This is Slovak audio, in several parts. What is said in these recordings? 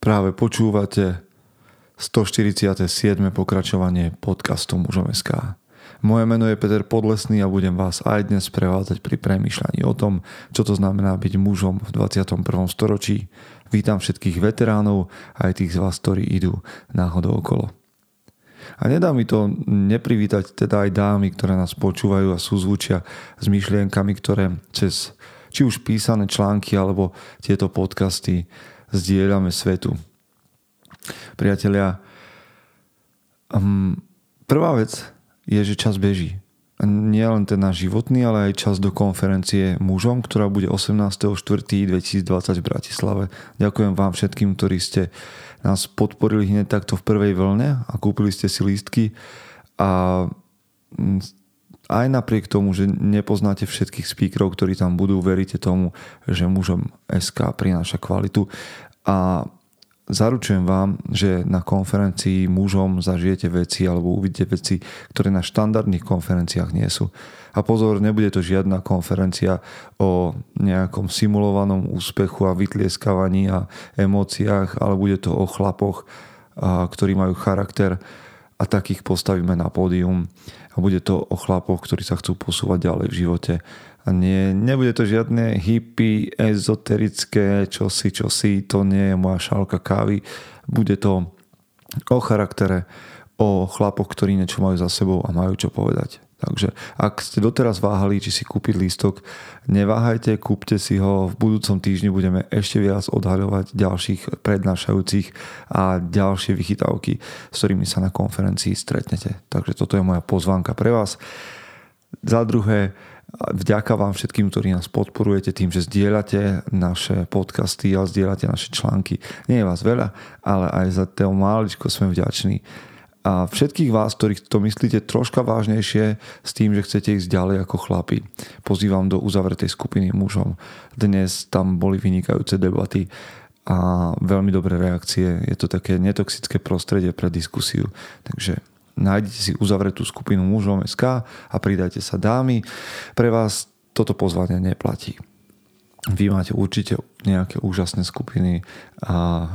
Práve počúvate 147. pokračovanie podcastu Mužom.sk. Moje meno je Peter Podlesný a budem vás aj dnes prevádzať pri premýšľaní o tom, čo to znamená byť mužom v 21. storočí. Vítam všetkých veteránov aj tých z vás, ktorí idú náhodou okolo. A nedá mi to neprivítať teda aj dámy, ktoré nás počúvajú a súzvučia s myšlienkami, ktoré cez či už písané články alebo tieto podcasty zdieľame svetu. Priatelia, um, prvá vec je, že čas beží. Nie len ten náš životný, ale aj čas do konferencie mužom, ktorá bude 18.4.2020 v Bratislave. Ďakujem vám všetkým, ktorí ste nás podporili hneď takto v prvej vlne a kúpili ste si lístky a mm, aj napriek tomu, že nepoznáte všetkých speakerov, ktorí tam budú, veríte tomu, že mužom SK prináša kvalitu a zaručujem vám, že na konferencii mužom zažijete veci alebo uvidíte veci, ktoré na štandardných konferenciách nie sú. A pozor, nebude to žiadna konferencia o nejakom simulovanom úspechu a vytlieskavaní a emóciách, ale bude to o chlapoch, ktorí majú charakter a takých postavíme na pódium. A bude to o chlapoch, ktorí sa chcú posúvať ďalej v živote a nie, nebude to žiadne hippie, ezoterické, čosi, čosi, to nie je moja šálka kávy. Bude to o charaktere, o chlapoch, ktorí niečo majú za sebou a majú čo povedať. Takže ak ste doteraz váhali, či si kúpiť lístok, neváhajte, kúpte si ho. V budúcom týždni budeme ešte viac odhaľovať ďalších prednášajúcich a ďalšie vychytávky, s ktorými sa na konferencii stretnete. Takže toto je moja pozvánka pre vás. Za druhé, Vďaka vám všetkým, ktorí nás podporujete tým, že zdieľate naše podcasty a zdieľate naše články. Nie je vás veľa, ale aj za to máličko sme vďační. A všetkých vás, ktorí to myslíte troška vážnejšie s tým, že chcete ísť ďalej ako chlapi, pozývam do uzavretej skupiny mužom. Dnes tam boli vynikajúce debaty a veľmi dobré reakcie. Je to také netoxické prostredie pre diskusiu. Takže nájdete si uzavretú skupinu mužom SK a pridajte sa dámy. Pre vás toto pozvanie neplatí. Vy máte určite nejaké úžasné skupiny,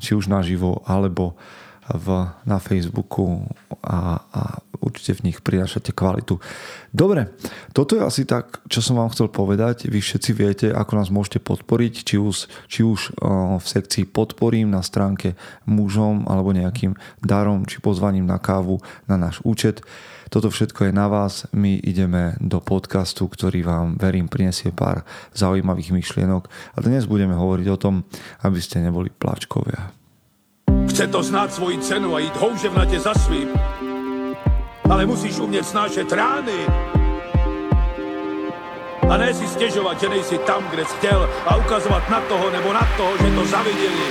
či už naživo, alebo v, na Facebooku a, a určite v nich prinášate kvalitu. Dobre, toto je asi tak, čo som vám chcel povedať. Vy všetci viete, ako nás môžete podporiť, či už, či už v sekcii podporím na stránke mužom alebo nejakým darom či pozvaním na kávu na náš účet. Toto všetko je na vás. My ideme do podcastu, ktorý vám, verím, prinesie pár zaujímavých myšlienok. A dnes budeme hovoriť o tom, aby ste neboli plačkovia. Chce to znát svoji cenu a jít houževnatě za svým. Ale musíš umět snášet rány. A ne si stěžovat, že nejsi tam, kde jsi chtěl a ukazovat na toho nebo na toho, že to zaviděli.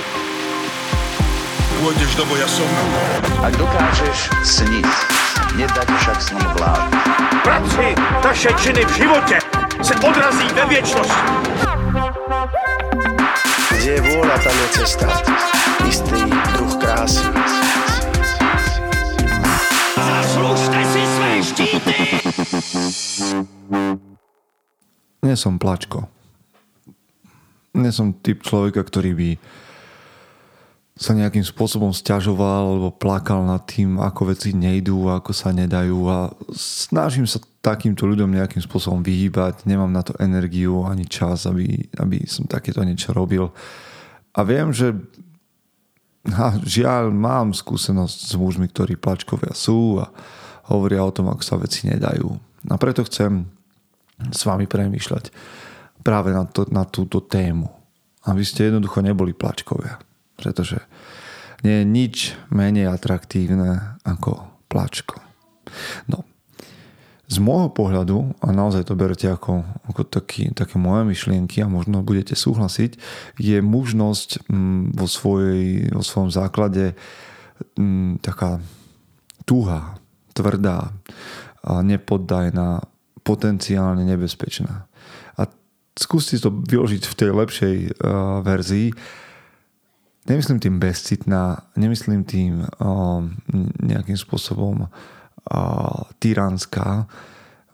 Pôjdeš do boja som. Ak dokážeš sniť, nedať však sním vlád. Práci, taše činy v životě se odrazí ve věčnosti. Kde je vôľa, tam je cesta. Istý Nie som plačko. Nie som typ človeka, ktorý by sa nejakým spôsobom stiažoval alebo plakal nad tým, ako veci nejdú, ako sa nedajú a snažím sa takýmto ľuďom nejakým spôsobom vyhýbať, nemám na to energiu ani čas, aby, aby som takéto niečo robil. A viem, že a žiaľ mám skúsenosť s mužmi, ktorí plačkovia sú a hovoria o tom, ako sa veci nedajú. A preto chcem s vami premýšľať práve na, to, na túto tému. Aby ste jednoducho neboli plačkovia pretože nie je nič menej atraktívne ako plačko. No, z môjho pohľadu, a naozaj to berete ako, ako taký, také moje myšlienky a možno budete súhlasiť, je mužnosť mm, vo, svojej, vo svojom základe mm, taká tuhá, tvrdá nepoddajná, potenciálne nebezpečná. A skúste to vyložiť v tej lepšej uh, verzii Nemyslím tým bezcitná, nemyslím tým o, nejakým spôsobom o, tyranská.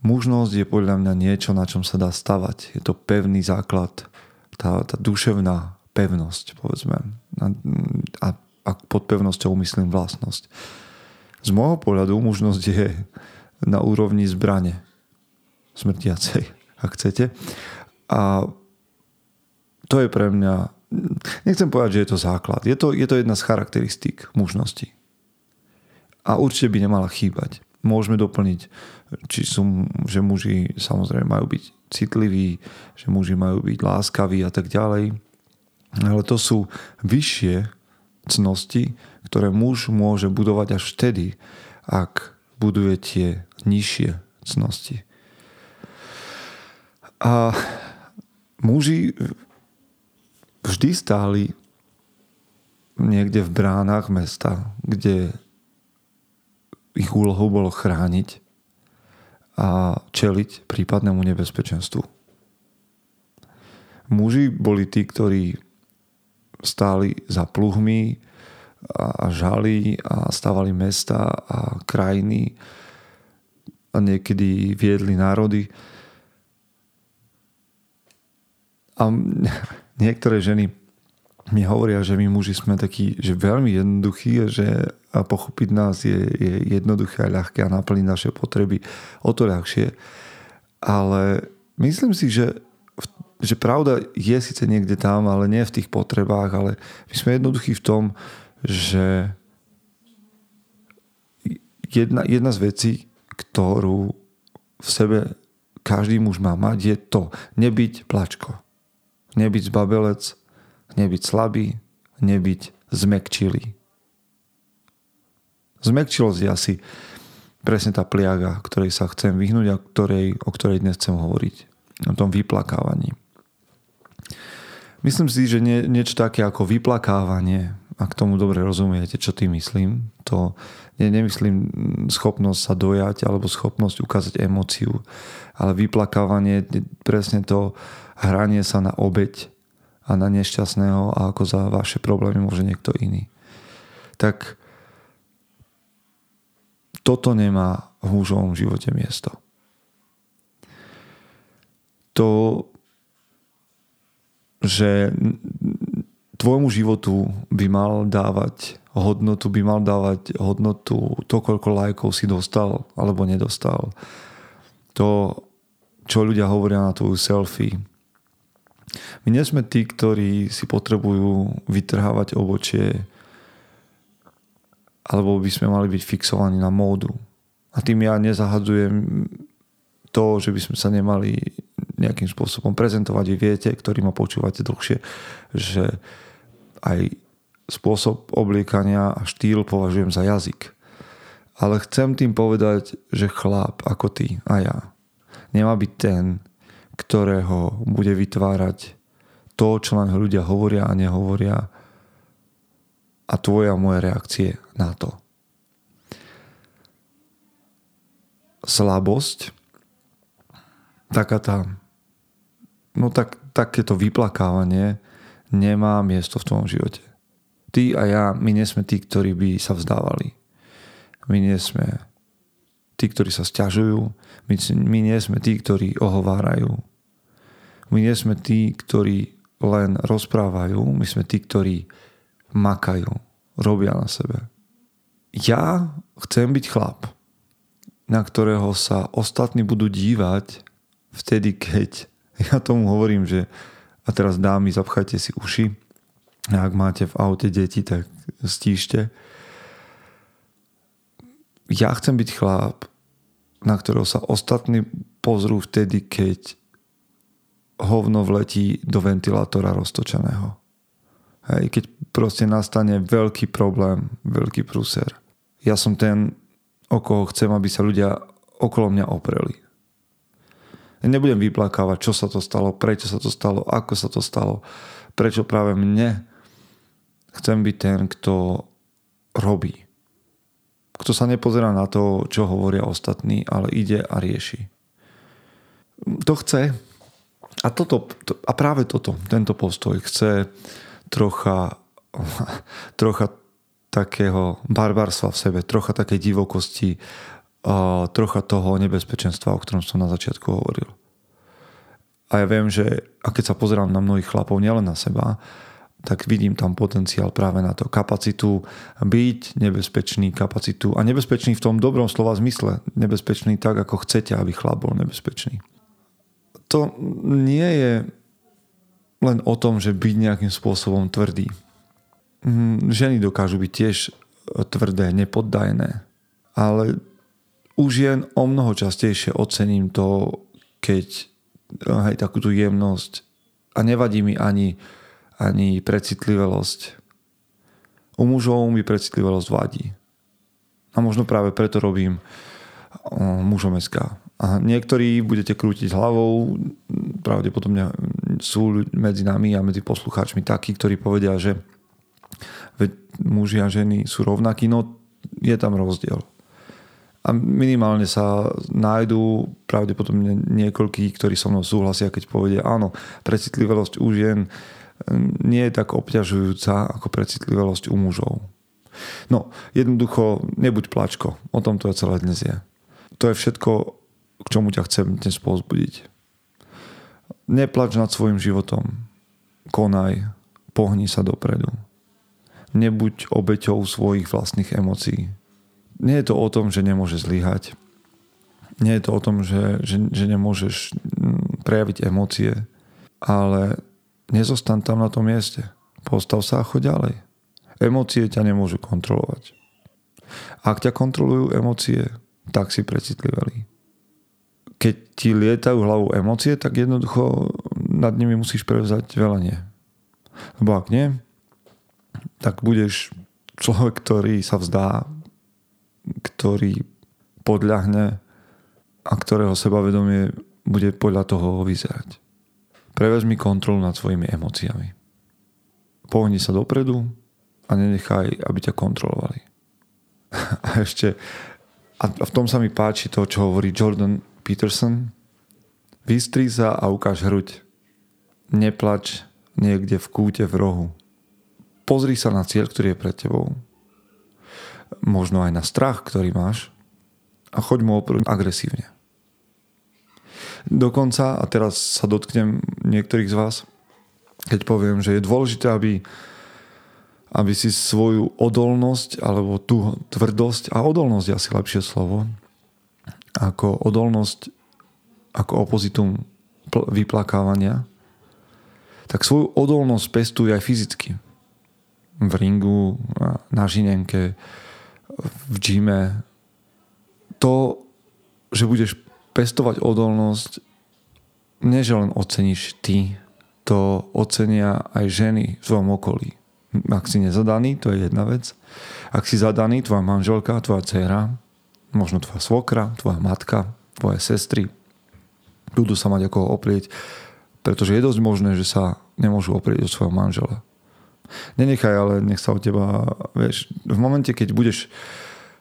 Mužnosť je podľa mňa niečo, na čom sa dá stavať. Je to pevný základ, tá, tá duševná pevnosť, povedzme. A, a a pod pevnosťou myslím vlastnosť. Z môjho pohľadu mužnosť je na úrovni zbrane smrtiacej, ak chcete. A to je pre mňa, nechcem povedať, že je to základ. Je to, je to jedna z charakteristík mužnosti. A určite by nemala chýbať. Môžeme doplniť, či sú, že muži samozrejme majú byť citliví, že muži majú byť láskaví a tak ďalej. Ale to sú vyššie cnosti, ktoré muž môže budovať až vtedy, ak buduje tie nižšie cnosti. A muži vždy stáli niekde v bránach mesta, kde ich úlohou bolo chrániť a čeliť prípadnému nebezpečenstvu. Muži boli tí, ktorí stáli za pluhmi a žali a stávali mesta a krajiny a niekedy viedli národy. A niektoré ženy mi hovoria, že my muži sme takí, že veľmi jednoduchí že pochopiť nás je, je jednoduché a ľahké a naplniť naše potreby o to ľahšie. Ale myslím si, že, že pravda je síce niekde tam, ale nie v tých potrebách, ale my sme jednoduchí v tom, že jedna, jedna z vecí, ktorú v sebe každý muž má mať, je to nebyť plačko. Nebyť zbabelec, nebyť slabý, nebyť zmekčilý. Zmekčilosť je asi presne tá pliaga, ktorej sa chcem vyhnúť a ktorej, o ktorej dnes chcem hovoriť. O tom vyplakávaní. Myslím si, že nie, niečo také ako vyplakávanie, ak tomu dobre rozumiete, čo tým myslím, to nie, nemyslím schopnosť sa dojať alebo schopnosť ukázať emóciu, ale vyplakávanie presne to hranie sa na obeď a na nešťastného a ako za vaše problémy môže niekto iný. Tak toto nemá v mužovom živote miesto. To, že tvojmu životu by mal dávať hodnotu, by mal dávať hodnotu to, koľko lajkov si dostal alebo nedostal. To, čo ľudia hovoria na tvoju selfie, my nie sme tí, ktorí si potrebujú vytrhávať obočie alebo by sme mali byť fixovaní na módu. A tým ja nezahadzujem to, že by sme sa nemali nejakým spôsobom prezentovať. Vy viete, ktorí ma počúvate dlhšie, že aj spôsob obliekania a štýl považujem za jazyk. Ale chcem tým povedať, že chlap ako ty a ja nemá byť ten, ktorého bude vytvárať to, čo len ľudia hovoria a nehovoria a tvoje a moje reakcie na to. Slabosť, taká tá, no tak, takéto vyplakávanie nemá miesto v tvojom živote. Ty a ja, my nie sme tí, ktorí by sa vzdávali. My nie sme tí, ktorí sa stiažujú. My, my nie sme tí, ktorí ohovárajú. My nie sme tí, ktorí len rozprávajú. My sme tí, ktorí makajú, robia na sebe. Ja chcem byť chlap, na ktorého sa ostatní budú dívať vtedy, keď ja tomu hovorím, že a teraz dámy, zapchajte si uši. Ak máte v aute deti, tak stíšte. Ja chcem byť chlap, na ktorého sa ostatní pozrú vtedy, keď hovno vletí do ventilátora roztočeného. Hej, keď proste nastane veľký problém, veľký prúser. Ja som ten, o koho chcem, aby sa ľudia okolo mňa opreli. Nebudem vyplakávať, čo sa to stalo, prečo sa to stalo, ako sa to stalo, prečo práve mne. Chcem byť ten, kto robí. Kto sa nepozerá na to, čo hovoria ostatní, ale ide a rieši. To chce. A, toto, to, a práve toto, tento postoj chce trocha, trocha takého barbarstva v sebe, trocha takej divokosti, trocha toho nebezpečenstva, o ktorom som na začiatku hovoril. A ja viem, že a keď sa pozerám na mnohých chlapov, nielen na seba, tak vidím tam potenciál práve na to. Kapacitu byť nebezpečný, kapacitu a nebezpečný v tom dobrom slova zmysle. Nebezpečný tak, ako chcete, aby chlap bol nebezpečný. To nie je len o tom, že byť nejakým spôsobom tvrdý. Mm, ženy dokážu byť tiež tvrdé, nepoddajné. Ale už jen o mnoho častejšie ocením to, keď hej, takú jemnosť a nevadí mi ani ani precitlivosť. U mužov mi precitlivosť vadí. A možno práve preto robím mužom. A niektorí budete krútiť hlavou, pravdepodobne sú medzi nami a medzi poslucháčmi takí, ktorí povedia, že muži a ženy sú rovnakí, no je tam rozdiel. A minimálne sa nájdú pravdepodobne niekoľkí, ktorí so mnou súhlasia, keď povedia, áno, precitlivosť u žien nie je tak obťažujúca ako precitlivosť u mužov. No, jednoducho, nebuď plačko. O tom to je celé dnes je. To je všetko, k čomu ťa chcem dnes pozbudiť. Neplač nad svojim životom. Konaj. Pohni sa dopredu. Nebuď obeťou svojich vlastných emócií. Nie je to o tom, že nemôže zlyhať. Nie je to o tom, že, že, že nemôžeš mm, prejaviť emócie, ale nezostan tam na tom mieste. Postav sa a choď ďalej. Emócie ťa nemôžu kontrolovať. Ak ťa kontrolujú emócie, tak si precitlivelý. Keď ti lietajú hlavou emócie, tak jednoducho nad nimi musíš prevzať velenie. Lebo ak nie, tak budeš človek, ktorý sa vzdá, ktorý podľahne a ktorého sebavedomie bude podľa toho vyzerať. Prevezmi kontrolu nad svojimi emóciami. Pohni sa dopredu a nenechaj, aby ťa kontrolovali. A ešte, a v tom sa mi páči to, čo hovorí Jordan Peterson. Vystri sa a ukáž hruď. Neplač niekde v kúte v rohu. Pozri sa na cieľ, ktorý je pred tebou. Možno aj na strach, ktorý máš a choď mu oproti agresívne. Dokonca, a teraz sa dotknem niektorých z vás, keď poviem, že je dôležité, aby, aby si svoju odolnosť alebo tú tvrdosť, a odolnosť je asi lepšie slovo, ako odolnosť, ako opozitum vyplakávania, tak svoju odolnosť pestuj aj fyzicky. V ringu, na žinenke, v gyme. To, že budeš pestovať odolnosť, nie že len oceníš ty, to ocenia aj ženy v svojom okolí. Ak si nezadaný, to je jedna vec. Ak si zadaný, tvoja manželka, tvoja dcera, možno tvoja svokra, tvoja matka, tvoje sestry, budú sa mať ako oprieť, pretože je dosť možné, že sa nemôžu oprieť od svojho manžela. Nenechaj, ale nech sa od teba, vieš, v momente, keď budeš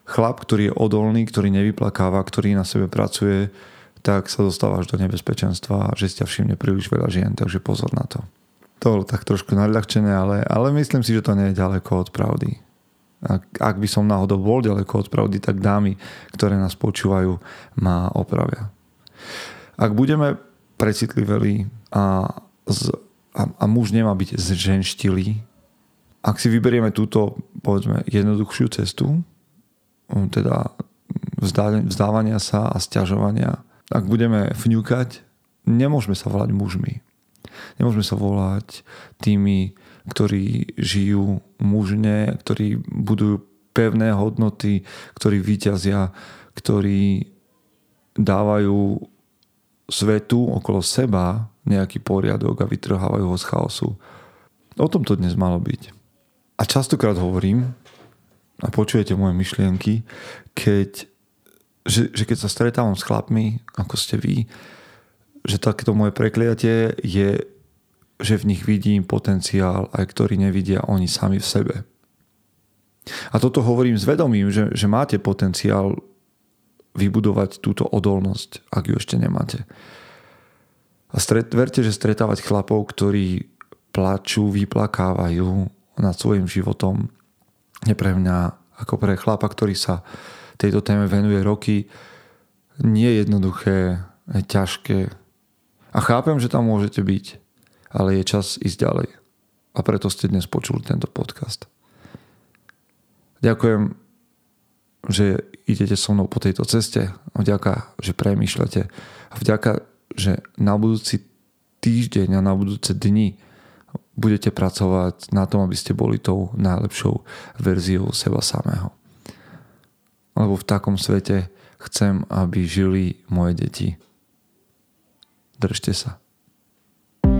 chlap, ktorý je odolný, ktorý nevyplakáva, ktorý na sebe pracuje, tak sa dostávaš do nebezpečenstva, že si ťa všimne príliš veľa žien, takže pozor na to. To bolo tak trošku nadľahčené, ale, ale myslím si, že to nie je ďaleko od pravdy. Ak, ak by som náhodou bol ďaleko od pravdy, tak dámy, ktoré nás počúvajú, ma opravia. Ak budeme precitliveli a, a, a muž nemá byť zženštilý, ak si vyberieme túto, povedzme, jednoduchšiu cestu, teda vzdávania sa a stiažovania. Ak budeme vňukať, nemôžeme sa volať mužmi. Nemôžeme sa volať tými, ktorí žijú mužne, ktorí budujú pevné hodnoty, ktorí vyťazia, ktorí dávajú svetu okolo seba nejaký poriadok a vytrhávajú ho z chaosu. O tom to dnes malo byť. A častokrát hovorím, a počujete moje myšlienky, keď, že, že keď sa stretávam s chlapmi, ako ste vy, že takéto moje prekliatie je, že v nich vidím potenciál, aj ktorý nevidia oni sami v sebe. A toto hovorím s vedomím, že, že máte potenciál vybudovať túto odolnosť, ak ju ešte nemáte. A stret, verte, že stretávať chlapov, ktorí plačú, vyplakávajú nad svojim životom, je pre mňa ako pre chlapa, ktorý sa tejto téme venuje roky, nie je jednoduché, je ťažké. A chápem, že tam môžete byť, ale je čas ísť ďalej. a preto ste dnes počuli tento podcast. Ďakujem, že idete so mnou po tejto ceste. Vďaka, že premýšľate. A vďaka, že na budúci týždeň a na budúce dni budete pracovať na tom, aby ste boli tou najlepšou verziou seba samého. Lebo v takom svete chcem, aby žili moje deti. Držte sa.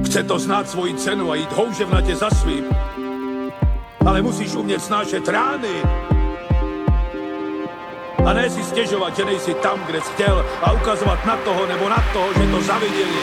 Chce to znát svoji cenu a jít houževnatě za svým. Ale musíš umět snášet rány. A ne si stěžovat, že nejsi tam, kde jsi chtěl a ukazovat na toho nebo na toho, že to zaviděli